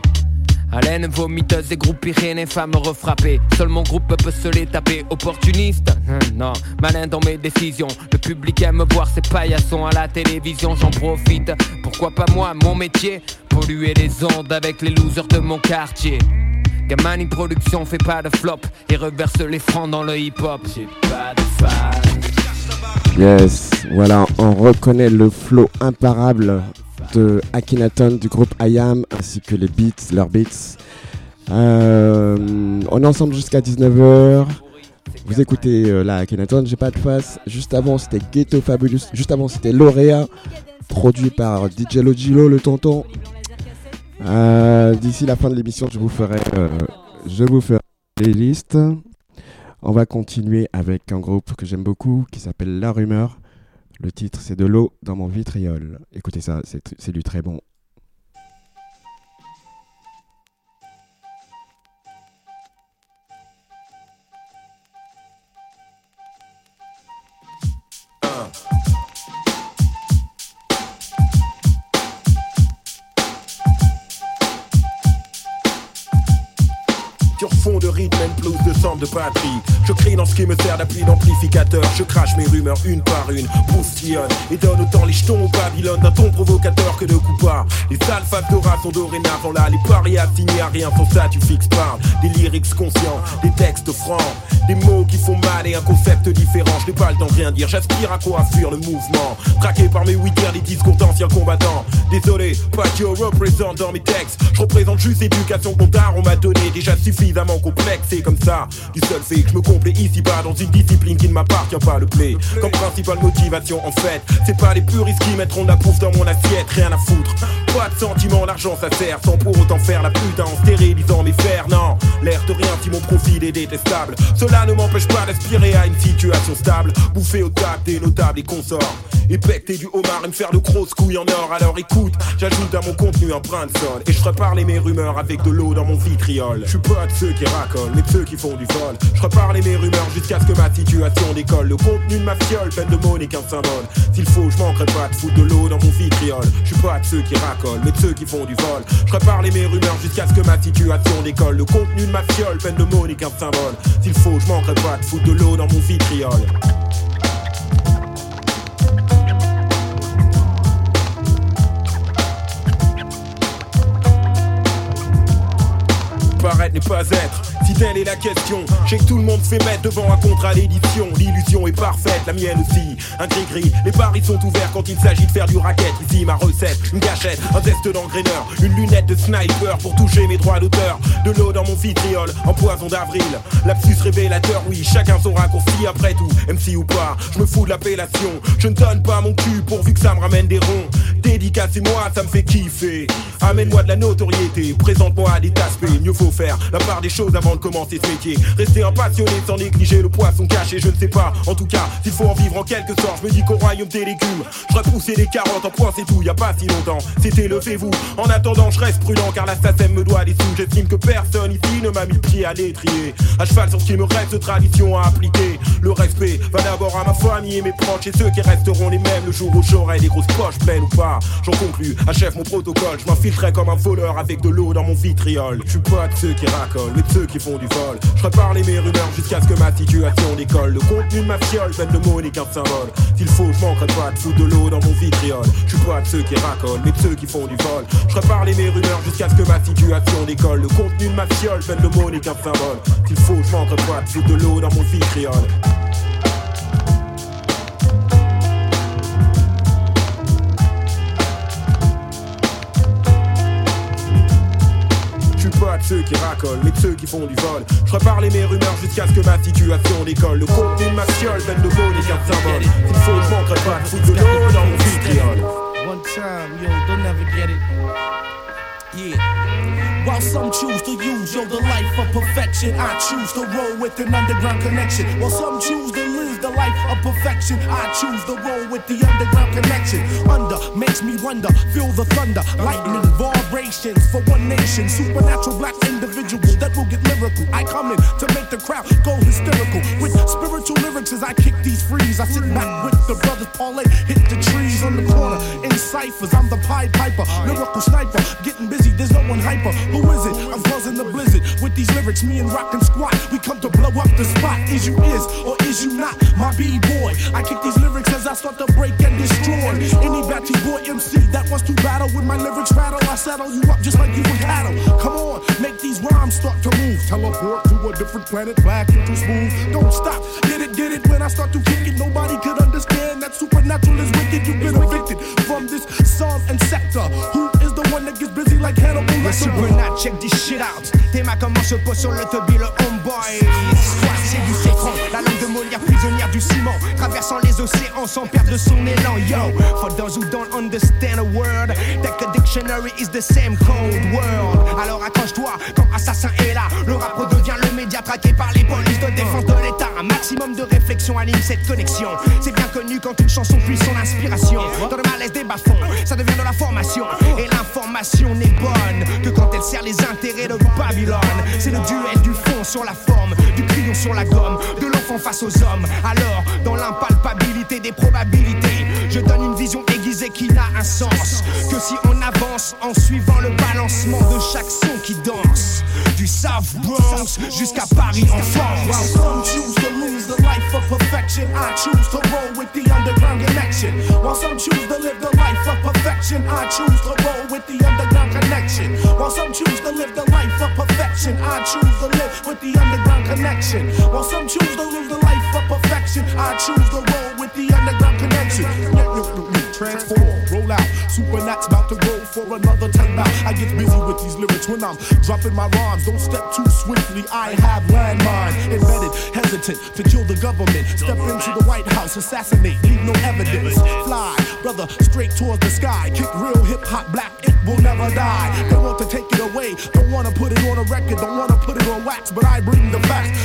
Haleine vomiteuse des groupes Pyrénées, femmes refrappées. Seul mon groupe peut se les taper. Opportuniste hum, Non, malin dans mes décisions. Le public aime voir ces paillassons à la télévision, j'en profite. Pourquoi pas moi, mon métier? Polluer les ondes avec les losers de mon quartier. Gamani Production fait pas de flop et reverse les francs dans le hip-hop. J'ai pas de fan. Yes, voilà, on reconnaît le flow imparable de Akinaton du groupe IAM ainsi que les beats, leurs beats. Euh, on est ensemble jusqu'à 19h. Vous écoutez euh, là j'ai pas de face. Juste avant c'était Ghetto Fabulous. Juste avant c'était Lauréat, produit par DJ Logilo, le tonton. Euh, d'ici la fin de l'émission, je vous ferai, je vous ferai les listes. On va continuer avec un groupe que j'aime beaucoup qui s'appelle La Rumeur. Le titre, c'est De l'eau dans mon vitriol. Écoutez ça, c'est du très bon. De batterie Je crie dans ce qui me sert d'appui d'amplificateur. Je crache mes rumeurs une par une, poussillonne Et donne autant les jetons au Babylone D'un ton provocateur que de coupards Les alphas de sont dorénavant là. Les parias signés à rien sans ça tu fixes pas. Des lyrics conscients, des textes francs Des mots qui font mal et un concept différent. Je n'ai pas le temps de rien dire, j'aspire à quoi fuir le mouvement. Traqué par mes huit les discours d'anciens combattants. Désolé, pas que représente dans mes textes. Je représente juste l'éducation qu'on on m'a donné Déjà suffisamment complexé comme ça Du seul fait que je me complais ici-bas dans une discipline qui ne m'appartient pas le play Comme principale motivation en fait C'est pas les puristes qui mettront de la pouffe dans mon assiette Rien à foutre. Pas de sentiment, l'argent ça sert Sans pour autant faire la putain en stérilisant mes fers. Non, l'air de rien si mon profil est détestable. Cela ne m'empêche pas d'aspirer à une situation stable. Bouffer au tact des notables et consorts. Et becter du homard et me faire de grosses couilles en or. Alors écoute, j'ajoute à mon contenu un brin de sol Et je reparle mes rumeurs avec de l'eau dans mon vitriol. Je suis pas de ceux qui racolent, mais de ceux qui font du vol. Je reparle mes rumeurs jusqu'à ce que ma situation décolle. Le contenu de ma fiole, peine de monnaie qu'un symbole. S'il faut, je manquerai pas de foutre de l'eau dans mon vitriol. Je suis pas de ceux qui racolent, mais de ceux qui font du vol. Je reparle mes rumeurs jusqu'à ce que ma situation décolle. Le contenu de ma fiole, peine de monnaie qu'un symbole. S'il faut, je manquerai pas de foutre de l'eau dans mon vitriol paraître n'est pas être. Si telle est la question, j'ai que tout le monde fait mettre devant un contrat d'édition. L'illusion est parfaite, la mienne aussi. Un gris-gris, les paris sont ouverts quand il s'agit de faire du racket. Ici ma recette, une gâchette, un test d'engraineur, une lunette de sniper pour toucher mes droits d'auteur. De l'eau dans mon vitriol, en poison d'avril. Lapsus révélateur, oui, chacun son raccourci après tout. MC ou pas, je me fous de l'appellation. Je ne donne pas mon cul pourvu que ça me ramène des ronds. Dédicacez-moi, ça me fait kiffer. Amène-moi de la notoriété, présente-moi des aspects. Mieux faire la part des choses avant de commencer ce métier. Rester un passionné sans négliger le poisson caché, je ne sais pas. En tout cas, s'il faut en vivre en quelque sorte, je me dis qu'au royaume des légumes, je pousser les carottes en point, c'est tout, y a pas si longtemps. C'était levez-vous. En attendant, je reste prudent car la SACEM me doit des sous. J'estime que personne ici ne m'a mis le pied à l'étrier. À cheval sur ce qui me reste de tradition à appliquer. Le respect va d'abord à ma famille et mes proches et ceux qui resteront les mêmes le jour où j'aurai des grosses poches pleines ou pas. J'en conclus, achève mon protocole, je m'infiltrerai comme un voleur avec de l'eau dans mon vitriol. Je suis de ceux qui racolent, mais de ceux qui font du vol. Je reparle mes rumeurs jusqu'à ce que ma situation décolle. Le contenu de ma fiole peine de mots n'est qu'un symbole. S'il faut, je manquerai pas de foutre de l'eau dans mon vitriol. Je suis de ceux qui racolent, mais de ceux qui font du vol. Je reparle mes rumeurs jusqu'à ce que ma situation décolle. Le contenu de ma fiole peine de mots n'est qu'un symbole. S'il faut, je manquerai pas de foutre de l'eau dans mon vitriol. De ceux qui racolent, mais ceux qui font du vol. Je reparle mes rumeurs jusqu'à ce que ma situation décolle. Le contenu de ma fiole, peine de mots n'est qu'un symbole. S'il faut, je manquerai pas de foutre de l'eau dans mon vitriol. One time, yo, don't never get it. Yeah. While some choose to use, yo, the life of perfection, I choose to roll with an underground connection. While some choose to live the life of perfection, I choose to roll with the underground connection. Under makes me wonder. Feel the thunder, lightning, vibrations for one nation. Supernatural black individuals that will get lyrical. I come in to make the crowd go hysterical. With spiritual lyrics as I kick these frees. I sit back with the brothers parlay, hit the trees on the ciphers. I'm the Pied Piper, lyrical sniper, getting busy. There's no one hyper. Who is it? I'm causing the blizzard with these lyrics. Me and Rock and Squat, we come to blow up the spot. Is you is or is you not my b-boy? I kick these lyrics as I start to break and destroy. Any batty boy MC that wants to battle with my lyrics rattle, I settle you up just like you would cattle. Come on, make these rhymes start to move. Teleport to a different planet, black back into smooth. Don't stop, get it, get it. When I start to kick it, nobody could understand supernatural is wicked. You've been evicted from this song and sector. Who gets busy like Hannibal check this shit out. Tes mains comment se pose sur le toby, le homeboy. Squat, c'est du citron. La langue de Molière, prisonnière du ciment. Traversant les océans sans perdre son élan. Yo, for those who don't understand a word, take a dictionary is the same code word. Alors accroche-toi quand Assassin est là. Le rap redevient le média traqué par les polices de défense de l'État. Un maximum de réflexion anime cette connexion. C'est bien connu quand une chanson puise son inspiration. Dans le malaise des bas-fonds, ça devient de la formation. Et l'information n'est bonne que quand elle sert les intérêts de Babylone. C'est le duel du fond sur la forme, du crayon sur la gomme, de l'enfant face aux hommes. Alors, dans l'impalpabilité des probabilités, je donne une vision aiguisée qui n'a un sens que si on avance en suivant le balancement de chaque son qui danse. Du South Bronx jusqu'à Paris en While France. some choose to lose the life of perfection, I choose to roll with the underground connection. While some choose to live the life of perfection, I choose to roll with the underground connection. While some choose to live the life of perfection, I choose to live with the underground connection. While some choose to live the life of perfection, I choose to roll with the underground connection. Transform, roll out. Supernat's about to roll for another time out. I get busy with these lyrics when I'm dropping my rhymes. Don't step too swiftly. I have landmine embedded, hesitant to kill the government. Step into the White House, assassinate, leave no evidence. Fly, brother, straight towards the sky. Kick real hip hop black, will never die. They want to take it away, don't wanna put it on a record, don't wanna put it on wax, but I bring the facts.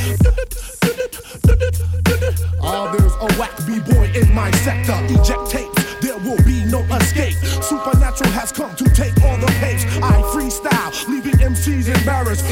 Ah, there's a whack b-boy in my sector. Eject tapes, will be no escape. Supernatural has come to take all the pace. I freestyle, leaving MCs embarrassed.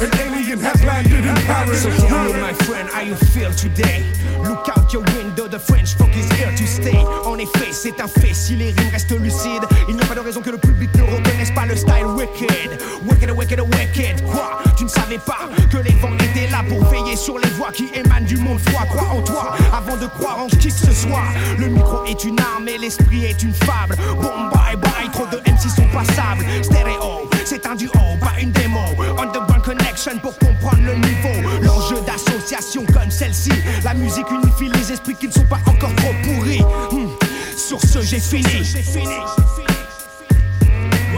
An alien has landed in Paris. So tell me, my friend, how you feel today? Look out your window, the French folk is here to stay. En effet, c'est un fait, si les rimes restent lucides, il n'y a pas de raison que le public ne reconnaisse pas le style wicked. Wicked, wicked, wicked. Quoi Tu ne savais pas que les vents là pour veiller sur les voix qui émanent du monde froid. Crois en toi avant de croire en qui que ce soit. Le micro est une arme et l'esprit est une fable. Bon, bye bye, trop de MC sont passables. Stéréo, c'est un duo, pas une démo. Underground connection pour comprendre le niveau. L'enjeu d'association comme celle-ci. La musique unifie les esprits qui ne sont pas encore trop pourris. Hmm. Sur ce, j'ai fini.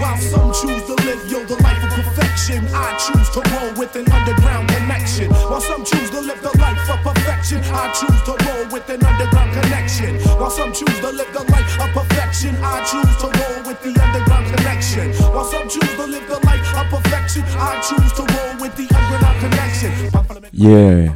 While some choose to live, yo, the life of perfection, I choose to roll with an underground connection. While some choose to live the life of perfection, I choose to roll with an underground connection. While some choose to live the life of perfection, I choose to roll with the underground connection. While some choose to live the life of perfection, I choose to roll with the underground connection. Yeah.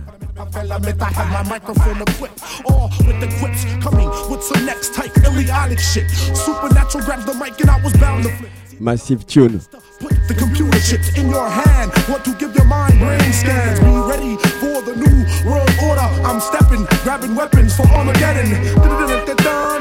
Element, I have my microphone equipped, all with the quips coming with some next type idiotic shit. Supernatural grabs the mic and I was bound to flip. Massive tune. Put the computer chips in your hand. Want to give your mind? Brain scans. Be ready for the new world order. I'm stepping, grabbing weapons for Armageddon.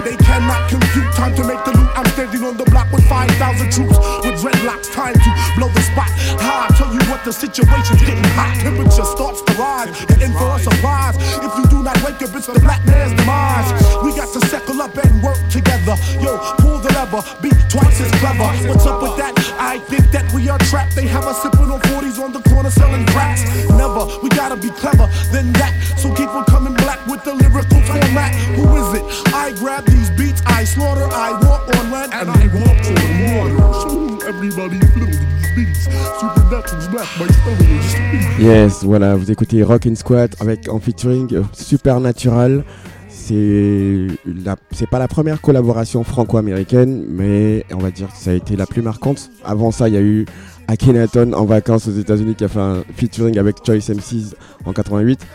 They cannot compute time to make the loot. I'm standing on the block with 5,000 troops with dreadlocks. Time to blow the spot. Ha, I tell you what, the situation's getting hot. Temperature starts to rise. The in for a surprise. If you do not wake up, it's the black man's demise. We got to settle up and work together. Yo, pull the lever, be twice as clever. What's up with that? I think that we are trapped. They have us sipping on 40s on the corner selling cracks. Never, we gotta be clever than that. So keep on coming with the format. Who is it? I grab these beats, I slaughter, I walk and I water. Everybody. Yes, voilà, vous écoutez Rock and Squat avec en featuring Supernatural. C'est pas la première collaboration franco-américaine, mais on va dire que ça a été la plus marquante. Avant ça, il y a eu Akhenaton en vacances aux États-Unis qui a fait un featuring avec Choice MCs en 88.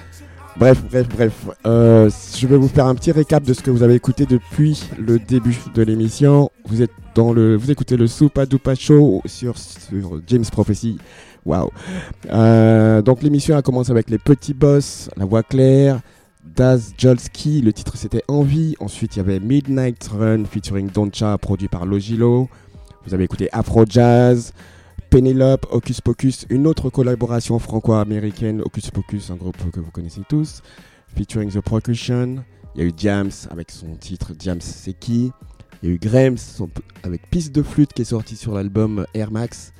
Bref, bref, bref. Euh, je vais vous faire un petit récap de ce que vous avez écouté depuis le début de l'émission. Vous êtes dans le, vous écoutez le Soupa Dupa Show sur, sur James Prophecy. Waouh. Euh, donc l'émission a commencé avec les petits boss, la voix claire, Daz Jolski, le titre c'était Envie. Ensuite il y avait Midnight Run featuring Doncha, produit par Logilo. Vous avez écouté Afro Jazz, Penelope, Hocus Pocus, une autre collaboration franco-américaine, Hocus Pocus, un groupe que vous connaissez tous, featuring The Percussion. Il y a eu Diams avec son titre Diams c'est qui? Il y a eu Grams avec Piste de flûte qui est sorti sur l'album Air Max.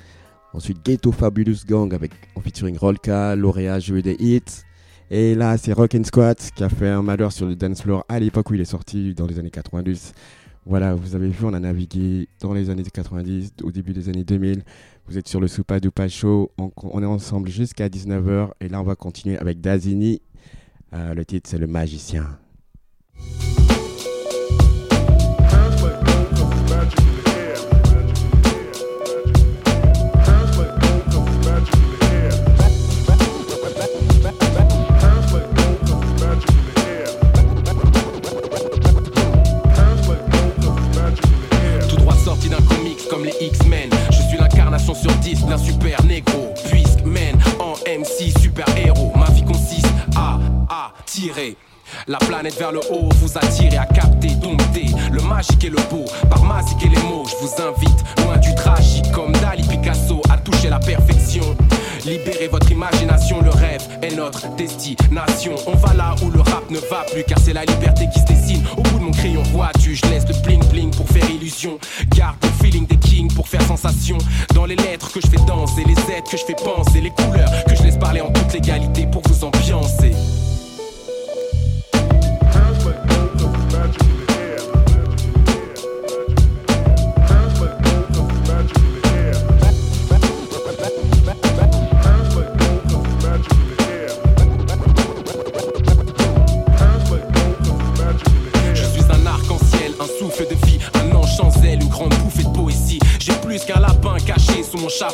Ensuite Ghetto Fabulous Gang avec en featuring Rolka, Lauréat, Jeu des hits. Et là c'est Rock and Squat qui a fait un malheur sur le dance floor à l'époque où il est sorti dans les années 90. Voilà, vous avez vu, on a navigué dans les années 90, au début des années 2000. Vous êtes sur le Soupa. On, on, est ensemble jusqu'à 19h. Et là, on va continuer avec Dazini. Euh, le titre, c'est Le Magicien. Sur 10 d'un super négro. Puisque mène en MC super héros. Ma vie consiste à attirer. La planète vers le haut vous attire à capter, dompter le magique et le beau. Par et les mots, je vous invite loin du tragique comme Dali Picasso à toucher la perfection. Libérez votre imagination, le rêve est notre destination. On va là où le rap ne va plus, car c'est la liberté qui se dessine. Au bout de mon crayon, vois-tu, je laisse le bling bling pour faire illusion. Garde le feeling des kings pour faire sensation. Dans les lettres que je fais danser, les aides que je fais penser, les couleurs que je laisse parler en toute légalité pour vous ambiancer.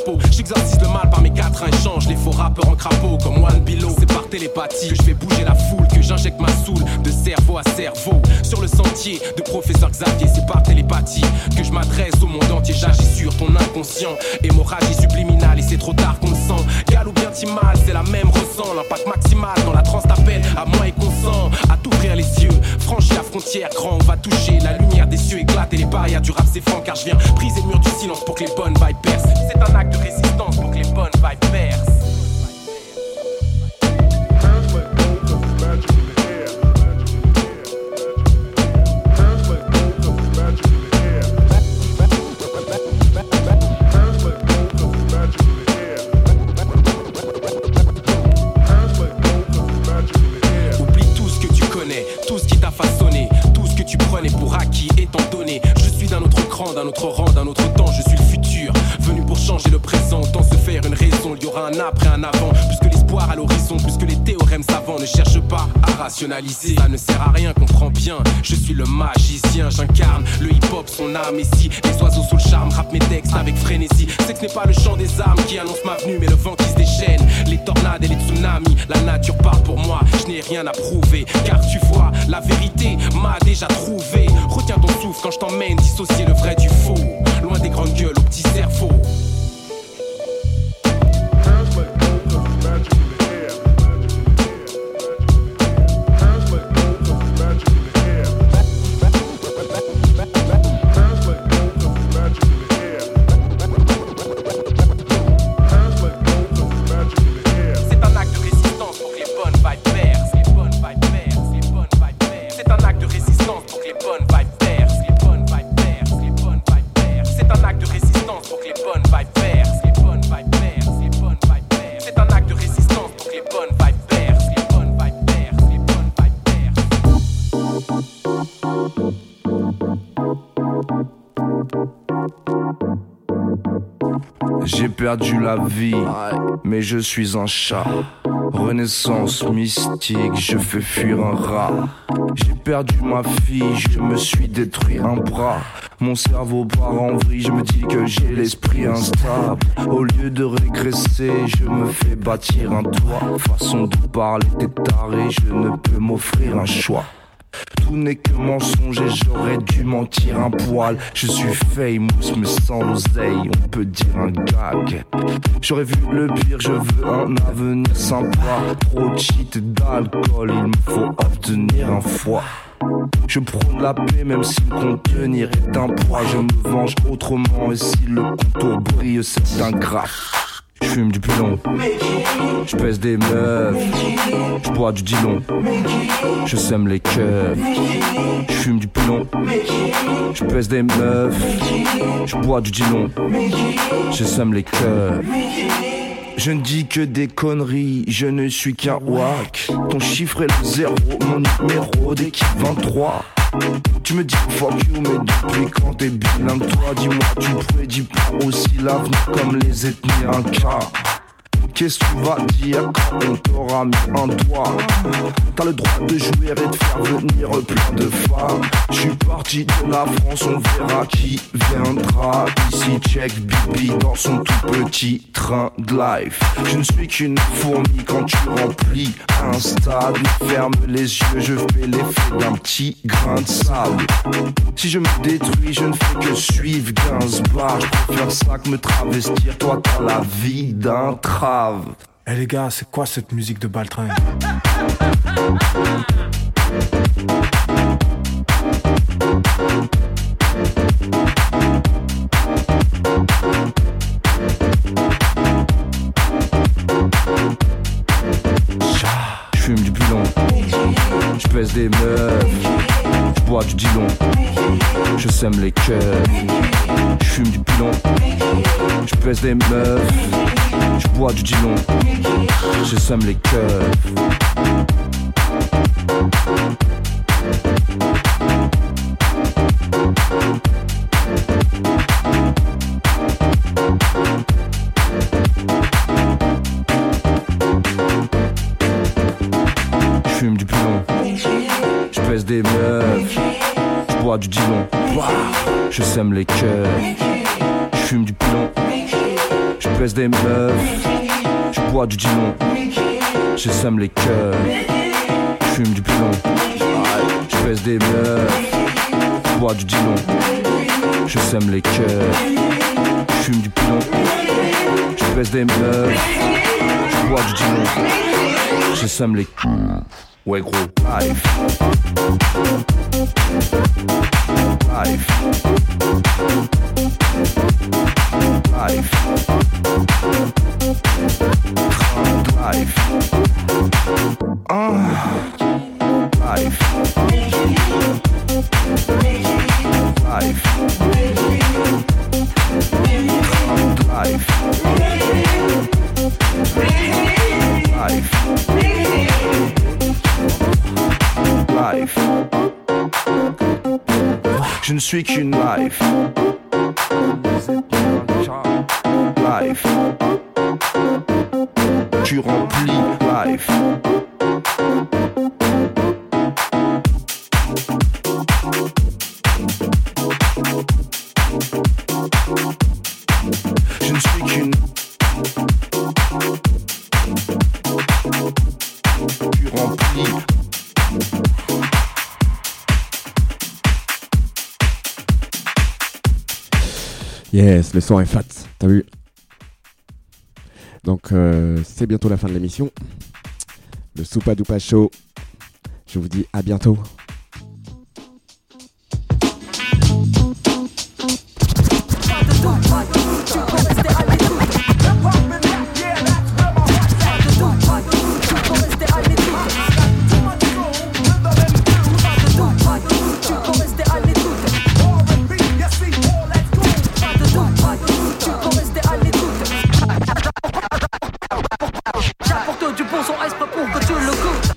Chapeau. J'exorcise le mal par mes quatre échanges. Les faux rappeurs en crapaud comme One Below. C'est par télépathie que je fais bouger la foule, que j'injecte ma soule de cerveau à cerveau. Sur le sentier de professeur Xavier, c'est par télépathie que je m'adresse au monde entier. J'agis sur ton inconscient. Hémorragie subliminale et c'est trop tard qu'on le sent. Gal ou bien mal, c'est la même ressent. L'impact maximal dans la transe t'appelle à moi et consent. À t'ouvrir les yeux, franchir la frontière, grand, on va toucher la lumière des cieux, éclater les barrières du rap, c'est franc car je viens briser le mur du silence pour que les bonnes vibes ça ne sert à rien, comprends bien. Je suis le magicien, j'incarne le hip-hop, son âme. Et si les oiseaux sous le charme rappent mes textes avec frénésie, c'est que ce n'est pas le chant des armes qui annonce ma venue, mais le vent qui se déchaîne. Les tornades et les tsunamis, la nature parle pour moi. Je n'ai rien à prouver, car tu vois, la vérité m'a déjà trouvé. Retiens ton souffle quand je t'emmène dissocier le vrai du faux. Loin des grandes gueules au petit cerveau. Perdu la vie, mais je suis un chat. Renaissance mystique, je fais fuir un rat. J'ai perdu ma fille, je me suis détruit un bras. Mon cerveau part en vrille, je me dis que j'ai l'esprit instable. Au lieu de régresser, je me fais bâtir un toit. Façon de parler, t'es taré, je ne peux m'offrir un choix. Tout n'est que mensonge et j'aurais dû mentir un poil. Je suis famous, mais sans l'oseille, on peut dire un gag. J'aurais vu le pire, je veux un avenir sympa. Trop cheat d'alcool, il me faut obtenir un foie. Je prends la paix même si le contenir est un poids. Je me venge autrement et si le contour brille, c'est un graphe. Je du pilon, je pèse des meufs, je bois du dilon, je sème les cœurs. Je fume du pilon, je pèse des meufs, je bois du dilon, je sème les cœurs. Je ne dis que des conneries, je ne suis qu'un wack. Ton chiffre est le zéro, mon numéro d'équipe 23. Tu me dis fuck you, mais depuis quand t'es bilingue, toi, dis-moi, tu prédis pas aussi l'avenir comme les ethnies inca. Qu'est-ce que tu vas dire quand on t'aura mis un doigt T'as le droit de jouer et de faire venir plein de femmes. Je suis parti de la France, on verra qui viendra Ici check Bibi dans son tout petit train de life. Je ne suis qu'une fourmi quand tu remplis un stade. Ferme les yeux, je fais l'effet d'un petit grain de sable. Si je me détruis, je ne fais que suivre Gainsbourg Je préfère ça que me travestir, toi t'as la vie d'un Eh les gars, c'est quoi cette musique de Baltringue pèse des meufs, je bois du dilon, je sème les cœurs. Je fume du pilon, je pèse des meufs, je bois du dilon, je sème les cœurs. Je sème les cœurs. Je fume du pilon, je pèse des meufs, je bois du dilon, je sème les cœurs. Je fume du pilon, je pèse des meufs, je bois du dilon, je sème les cœurs. Je fume du pilon, je pèse des meufs, je bois du dilon, je sème les cœurs. Ouais gros, life. Life. Life. Life. Ah. Life. Life. Je ne suis qu'une life. Life. Tu remplis life. Yes, le son est fat, t'as vu? Donc euh, c'est bientôt la fin de l'émission. Le Soupa Dupa Show. Je vous dis à bientôt. Bon son exprès pour que tu le goûtes.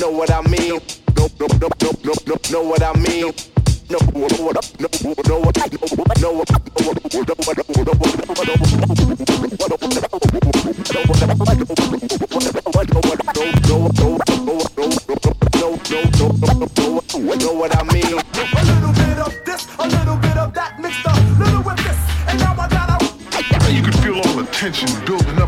Know what I mean? No, no, no, no, no, no, know what I mean? No, no, no, no, no, what I know, no, know what I mean? A little bit of this, a little bit of that, mixed a little with this, and now I got a You can feel all the tension building